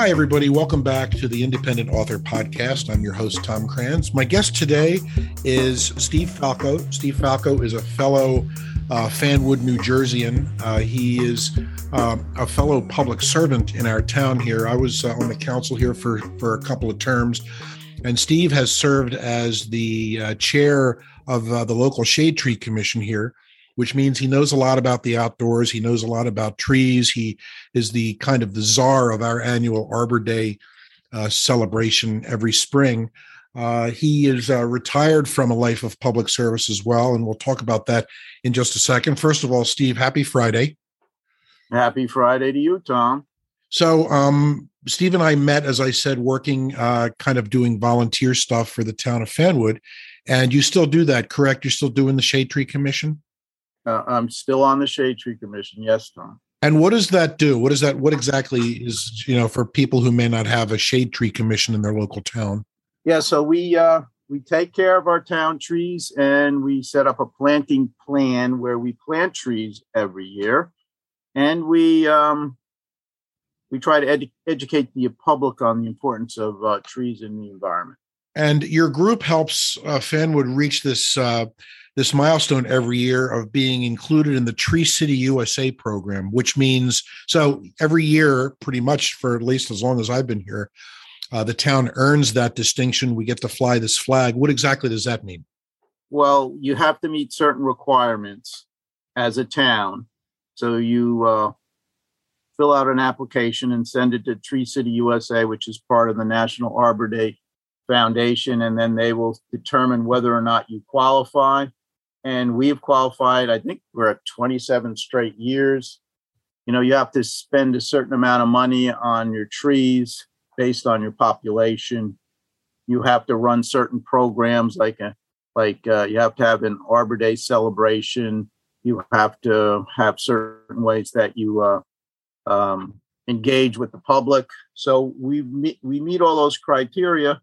Hi, everybody. Welcome back to the Independent Author Podcast. I'm your host, Tom Kranz. My guest today is Steve Falco. Steve Falco is a fellow uh, Fanwood, New Jerseyan. Uh, he is uh, a fellow public servant in our town here. I was uh, on the council here for, for a couple of terms, and Steve has served as the uh, chair of uh, the local Shade Tree Commission here which means he knows a lot about the outdoors. He knows a lot about trees. He is the kind of the czar of our annual Arbor Day uh, celebration every spring. Uh, he is uh, retired from a life of public service as well, and we'll talk about that in just a second. First of all, Steve, happy Friday. Happy Friday to you, Tom. So, um, Steve and I met, as I said, working uh, kind of doing volunteer stuff for the town of Fanwood. And you still do that, correct? You're still doing the Shade Tree Commission? Uh, I'm still on the Shade Tree Commission. Yes, Tom. And what does that do? What is that? What exactly is you know for people who may not have a shade tree commission in their local town? Yeah, so we uh, we take care of our town trees and we set up a planting plan where we plant trees every year, and we um, we try to edu- educate the public on the importance of uh, trees in the environment. And your group helps uh, Fanwood reach this uh, this milestone every year of being included in the Tree City USA program, which means so every year, pretty much for at least as long as I've been here, uh, the town earns that distinction. We get to fly this flag. What exactly does that mean? Well, you have to meet certain requirements as a town. So you uh, fill out an application and send it to Tree City USA, which is part of the National Arbor Day Foundation, and then they will determine whether or not you qualify and we've qualified. I think we're at 27 straight years. You know, you have to spend a certain amount of money on your trees based on your population. You have to run certain programs like a like uh, you have to have an Arbor Day celebration. You have to have certain ways that you uh, um, engage with the public. So we meet, we meet all those criteria,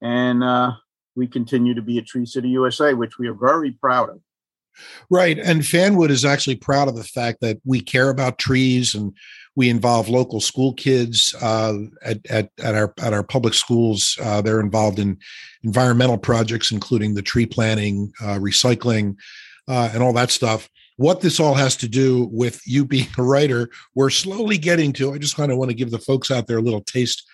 and uh, we continue to be a Tree City USA, which we are very proud of. Right. And Fanwood is actually proud of the fact that we care about trees and we involve local school kids uh, at, at, at, our at our public schools. Uh, they're involved in environmental projects, including the tree planting, uh, recycling, uh, and all that stuff. What this all has to do with you being a writer, we're slowly getting to. I just kind of want to give the folks out there a little taste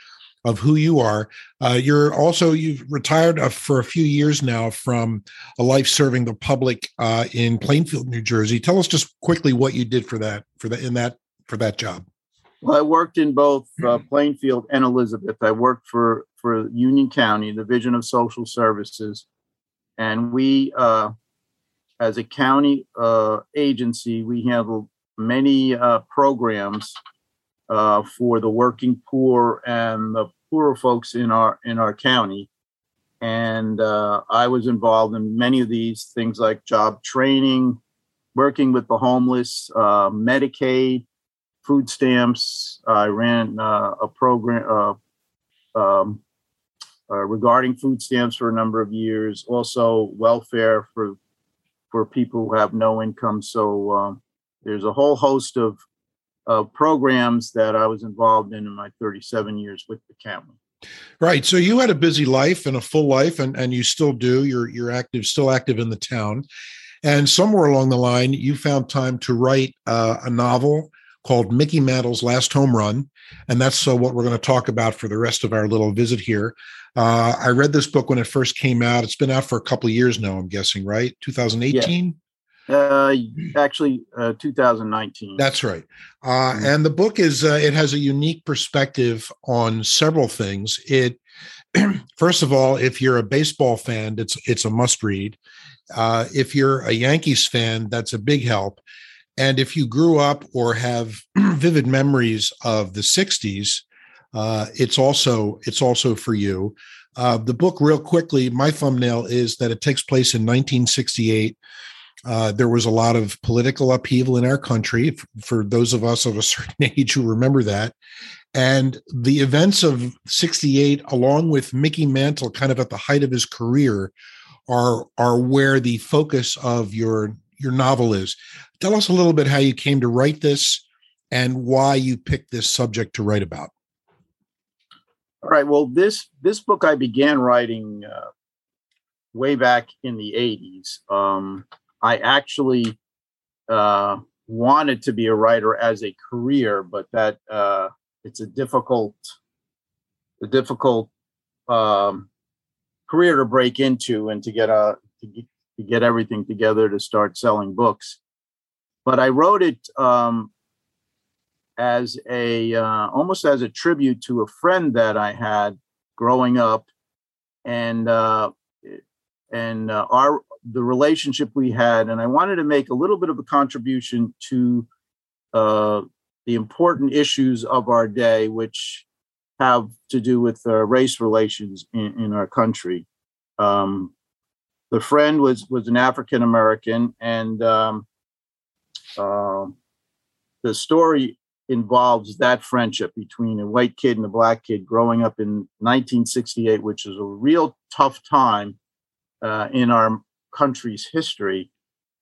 of who you are. Uh, you're also you've retired uh, for a few years now from a life serving the public uh, in Plainfield, New Jersey. Tell us just quickly what you did for that for that in that for that job. Well, I worked in both uh, Plainfield and Elizabeth. I worked for for Union County Division of Social Services, and we, uh, as a county uh, agency, we handle many programs uh, for the working poor and the poorer folks in our in our county. And uh, i was involved in many of these things like job training working with the homeless uh, medicaid food stamps. I ran uh, a program uh, um, regarding food stamps for a number of years. Also welfare for for people who have no income. So um, there's a whole host of of programs that I was involved in in my 37 years with the county. Right. So you had a busy life and a full life, and, and you still do. You're you're active, still active in the town. And somewhere along the line, you found time to write uh, a novel called Mickey Mantle's Last Home Run. And that's uh, what we're going to talk about for the rest of our little visit here. Uh, I read this book when it first came out. It's been out for a couple of years now, I'm guessing, right? 2018? Uh, actually, uh, 2019. That's right. Uh, mm-hmm. And the book is uh, it has a unique perspective on several things. It first of all, if you're a baseball fan, it's it's a must read. Uh, if you're a Yankees fan, that's a big help. And if you grew up or have vivid memories of the 60s, uh, it's also it's also for you. Uh, the book, real quickly, my thumbnail is that it takes place in 1968 uh, there was a lot of political upheaval in our country for those of us of a certain age who remember that. And the events of 68, along with Mickey Mantle kind of at the height of his career, are, are where the focus of your, your novel is. Tell us a little bit how you came to write this and why you picked this subject to write about. All right. Well, this this book I began writing uh, way back in the '80s. Um, I actually uh, wanted to be a writer as a career, but that uh, it's a difficult, a difficult um, career to break into and to get a to get, to get everything together to start selling books. But I wrote it um, as a uh, almost as a tribute to a friend that I had growing up, and uh, and uh, our the relationship we had, and I wanted to make a little bit of a contribution to uh, the important issues of our day, which have to do with uh, race relations in, in our country. Um, the friend was was an African American, and um, uh, the story involves that friendship between a white kid and a black kid growing up in 1968, which is a real tough time uh, in our country's history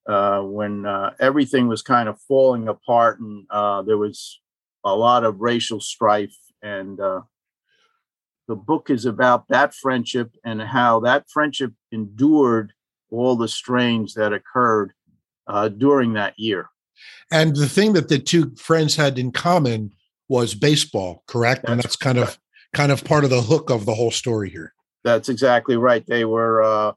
uh, when uh, everything was kind of falling apart and uh, there was a lot of racial strife. And uh, the book is about that friendship and how that friendship endured all the strains that occurred uh, during that year. And the thing that the two friends had in common was baseball, correct? That's and that's kind of kind of part of the hook of the whole story here. That's exactly right. They were uh,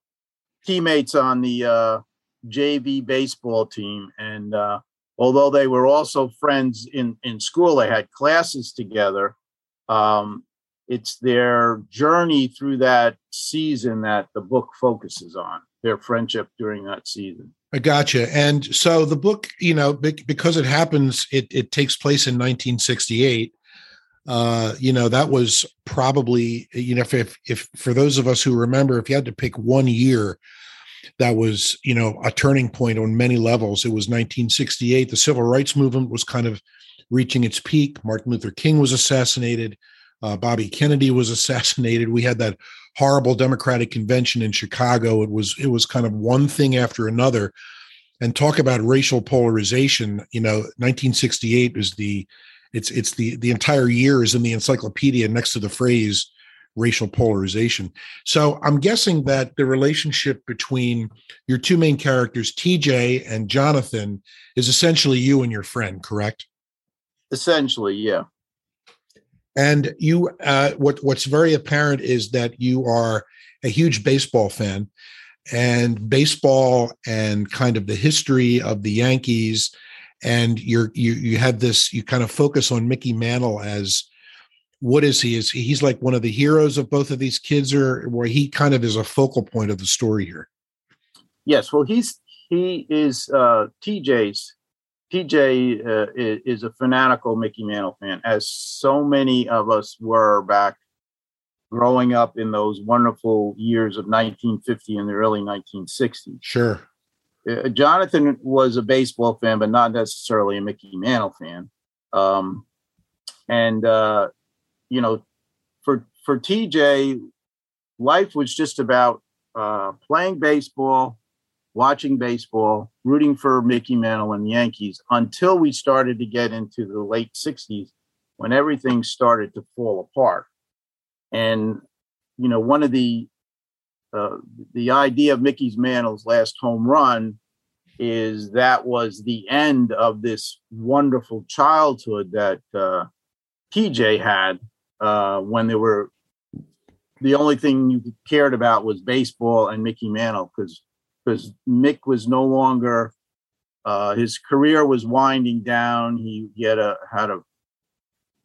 teammates on the uh, JV baseball team, and uh, although they were also friends in in school, they had classes together. Um, it's their journey through that season that the book focuses on their friendship during that season. I gotcha. And so the book, you know, because it happens, it, it takes place in 1968. Uh, you know, that was probably, you know, if, if, if for those of us who remember, if you had to pick one year that was, you know, a turning point on many levels, it was 1968. The civil rights movement was kind of reaching its peak. Martin Luther King was assassinated. Uh, Bobby Kennedy was assassinated. We had that horrible Democratic convention in Chicago. It was it was kind of one thing after another. And talk about racial polarization. You know, 1968 is the it's it's the the entire year is in the encyclopedia next to the phrase racial polarization. So I'm guessing that the relationship between your two main characters, TJ and Jonathan, is essentially you and your friend, correct? Essentially, yeah. And you, uh, what what's very apparent is that you are a huge baseball fan, and baseball and kind of the history of the Yankees, and you're you you have this you kind of focus on Mickey Mantle as what is he? Is he, he's like one of the heroes of both of these kids, or where he kind of is a focal point of the story here? Yes, well, he's he is uh, TJ's TJ uh, is a fanatical Mickey Mantle fan, as so many of us were back growing up in those wonderful years of 1950 and the early 1960s. Sure. Uh, Jonathan was a baseball fan, but not necessarily a Mickey Mantle fan. Um, and uh, you know, for for TJ, life was just about uh, playing baseball, watching baseball, rooting for Mickey Mantle and the Yankees until we started to get into the late 60s when everything started to fall apart. And, you know, one of the the idea of Mickey's Mantle's last home run is that was the end of this wonderful childhood that uh, TJ had uh, when they were the only thing you cared about was baseball and Mickey Mantle because because Mick was no longer uh, his career was winding down. He, he had a had a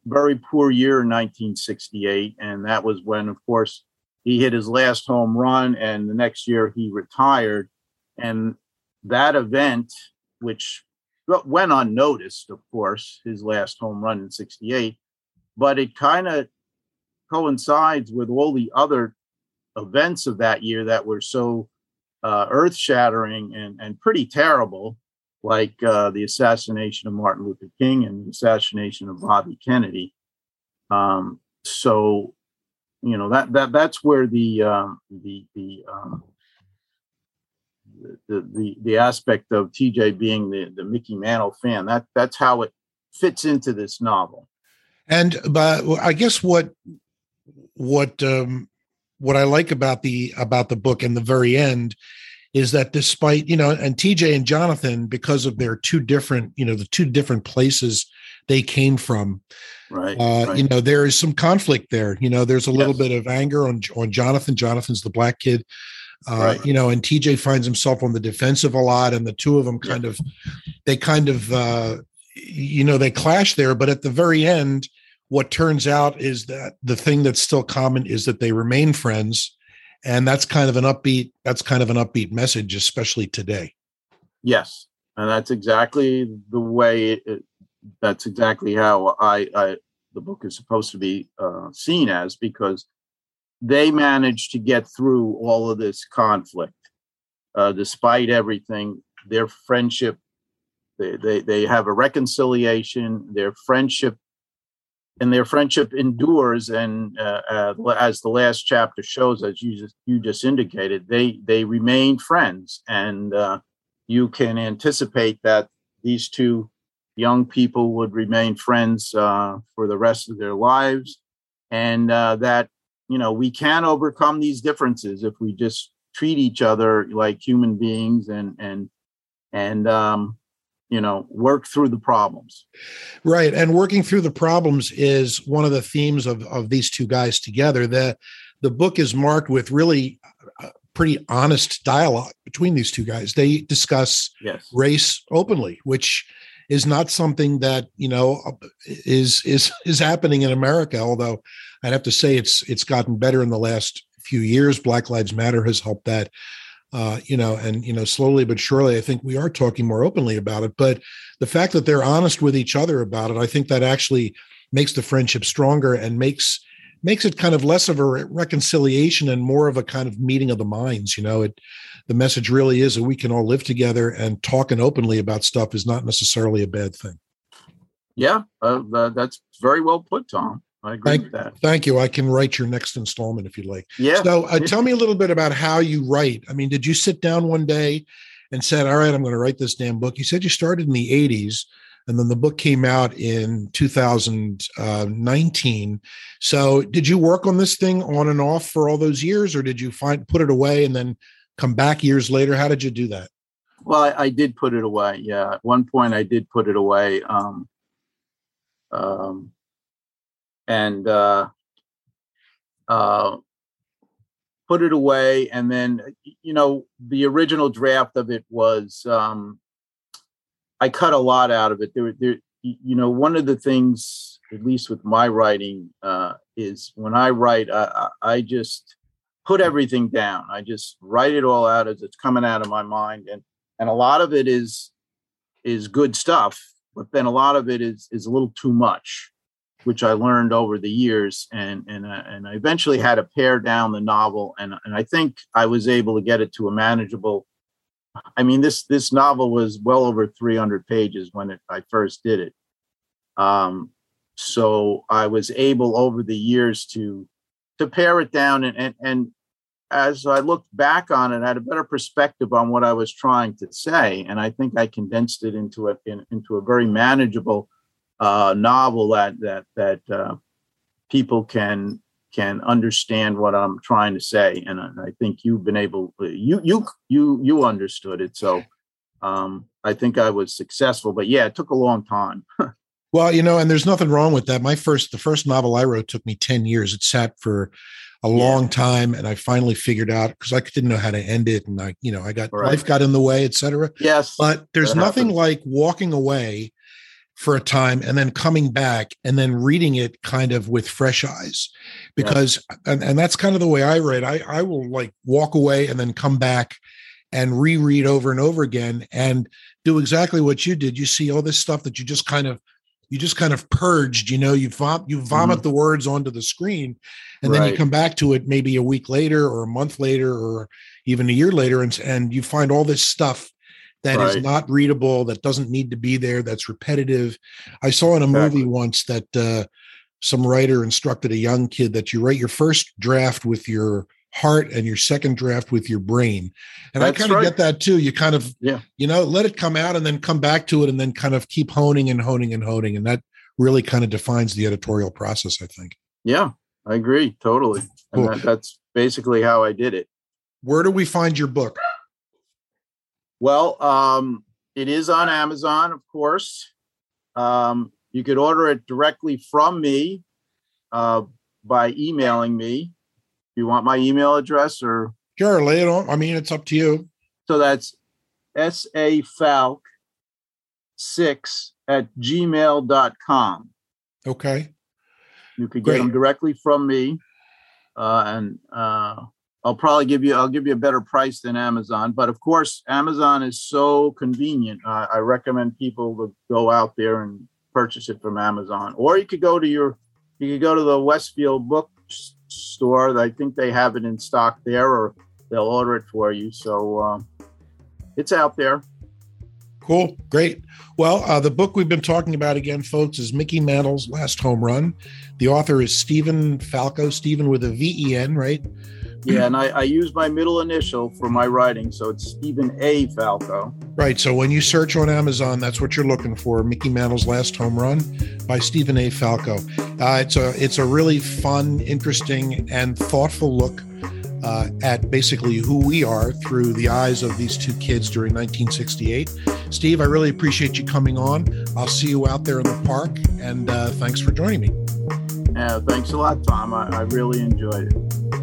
very poor year in 1968, and that was when, of course, he hit his last home run, and the next year he retired. And that event, which went unnoticed, of course, his last home run in 68, but it kind of coincides with all the other events of that year that were so uh, earth shattering and, and pretty terrible, like uh, the assassination of Martin Luther King and the assassination of Bobby Kennedy. Um, so, you know that that that's where the um, the the, um, the the the aspect of TJ being the the Mickey Mantle fan that that's how it fits into this novel. And but I guess what what um, what I like about the about the book and the very end is that despite you know and TJ and Jonathan because of their two different you know the two different places they came from right, uh, right. you know there is some conflict there you know there's a little bit of anger on on Jonathan Jonathan's the black kid uh, Right. you know and TJ finds himself on the defensive a lot and the two of them Yeah. kind of they kind of uh, you know they clash there but at the very end what turns out is that the thing that's still common is that they remain friends and that's kind of an upbeat that's kind of an upbeat message especially today Yes, and that's exactly the way it, it that's exactly how I, I the book is supposed to be uh, seen as because they managed to get through all of this conflict uh, despite everything. Their friendship, they, they they have a reconciliation. Their friendship and their friendship endures. And uh, as the last chapter shows, as you just you just indicated, they they remain friends and. Uh, you can anticipate that these two young people would remain friends uh, for the rest of their lives. And uh, that you know we can overcome these differences if we just treat each other like human beings and and and um, you know work through the problems. Right and working through the problems is one of the themes of of these two guys together. That the book is marked with really uh, pretty honest dialogue between these two guys. They discuss yes. race openly which is not something that you know is is is happening in america although i'd have to say it's it's gotten better in the last few years. Black lives matter has helped that uh, you know and you know slowly but surely i think we are talking more openly about it. But the fact that they're honest with each other about it i think that actually makes the friendship stronger and makes makes it kind of less of a reconciliation and more of a kind of meeting of the minds you know? It the message really is that we can all live together and talking openly about stuff is not necessarily a bad thing. Yeah uh, uh, that's very well put tom. I agree Thank- with that. thank you. I can write your next installment if you like. Yeah. So uh, tell me a little bit about how you write. I mean did you sit down one day and said all right i'm going to write this damn book? You said you started in the 80s and then the book came out in 2019 so did you work on this thing on and off for all those years or did you find put it away and then come back years later how did you do that Well, I, I did put it away. Yeah, at one point I did put it away. Um, um, and uh, uh, put it away, and then you know the original draft of it was um, I cut a lot out of it. There, there, you know, one of the things, at least with my writing, uh, is when I write, I, I just put everything down. I just write it all out as it's coming out of my mind, and and a lot of it is is good stuff but then a lot of it is is a little too much which i learned over the years and and uh, and i eventually had to pare down the novel and and i think i was able to get it to a manageable i mean this this novel was well over 300 pages when it, i first did it. Um so i was able over the years to to pare it down and and, and as I looked back on it, I had a better perspective on what I was trying to say, and I think I condensed it into a in, into a very manageable uh, novel that that that uh, people can can understand what I'm trying to say, and I, I think you've been able you you you you understood it, so um, I think I was successful. But yeah, it took a long time. Well, you know, and there's nothing wrong with that. My first, the first novel I wrote took me 10 years. It sat for a Yeah. long time and I finally figured out because I didn't know how to end it. And I, you know, I got Right. life got in the way, et cetera. yes, But there's nothing happens. like walking away for a time and then coming back and then reading it kind of with fresh eyes. Because and, and that's kind of the way I read. I, I will like walk away and then come back and reread over and over again and do exactly what you did. You see all this stuff that you just kind of you just kind of purged, you know, you vom- you vomit mm-hmm. the words onto the screen and then you come back to it maybe a week later or a month later or even a year later and and you find all this stuff that is Right. not readable, that doesn't need to be there, that's repetitive. I saw in a Exactly. movie once that uh, some writer instructed a young kid that you write your first draft with your heart and your second draft with your brain. And I That's kind of right. get that too. You kind of, Yeah. you know, let it come out and then come back to it and then kind of keep honing and honing and honing. And that really kind of defines the editorial process, I think. yeah, I agree totally. And Cool. that, that's basically how I did it. Where do we find your book? Well, um, it is on Amazon, of course. Um, you could order it directly from me uh, by emailing me. You want my email address or Sure, lay it on. I mean, it's up to you. so that's S A Falk six at gmail.com. Okay. You could Great. get them directly from me. Uh, and uh, I'll probably give you I'll give you a better price than Amazon. But of course, Amazon is so convenient. I recommend people to go out there and purchase it from Amazon. Or you could go to your you could go to the Westfield book store. I think they have it in stock there, or they'll order it for you. So um, it's out there. Cool. Great. Well, uh, the book we've been talking about again, folks, is Mickey Mantle's Last Home Run. The author is Steven Falco, Steven with a V E N, right? Yeah, and I, I use my middle initial for my writing, so it's Steven A. Falco. Right. So when you search on Amazon, that's what you're looking for. Mickey Mantle's Last Home Run by Steven A. Falco. Uh, it's a it's a really fun, interesting, and thoughtful look uh, at basically who we are through the eyes of these two kids during 1968. Steve, I really appreciate you coming on. I'll see you out there in the park, and uh, thanks for joining me. Yeah, thanks a lot, Tom. I, I really enjoyed it.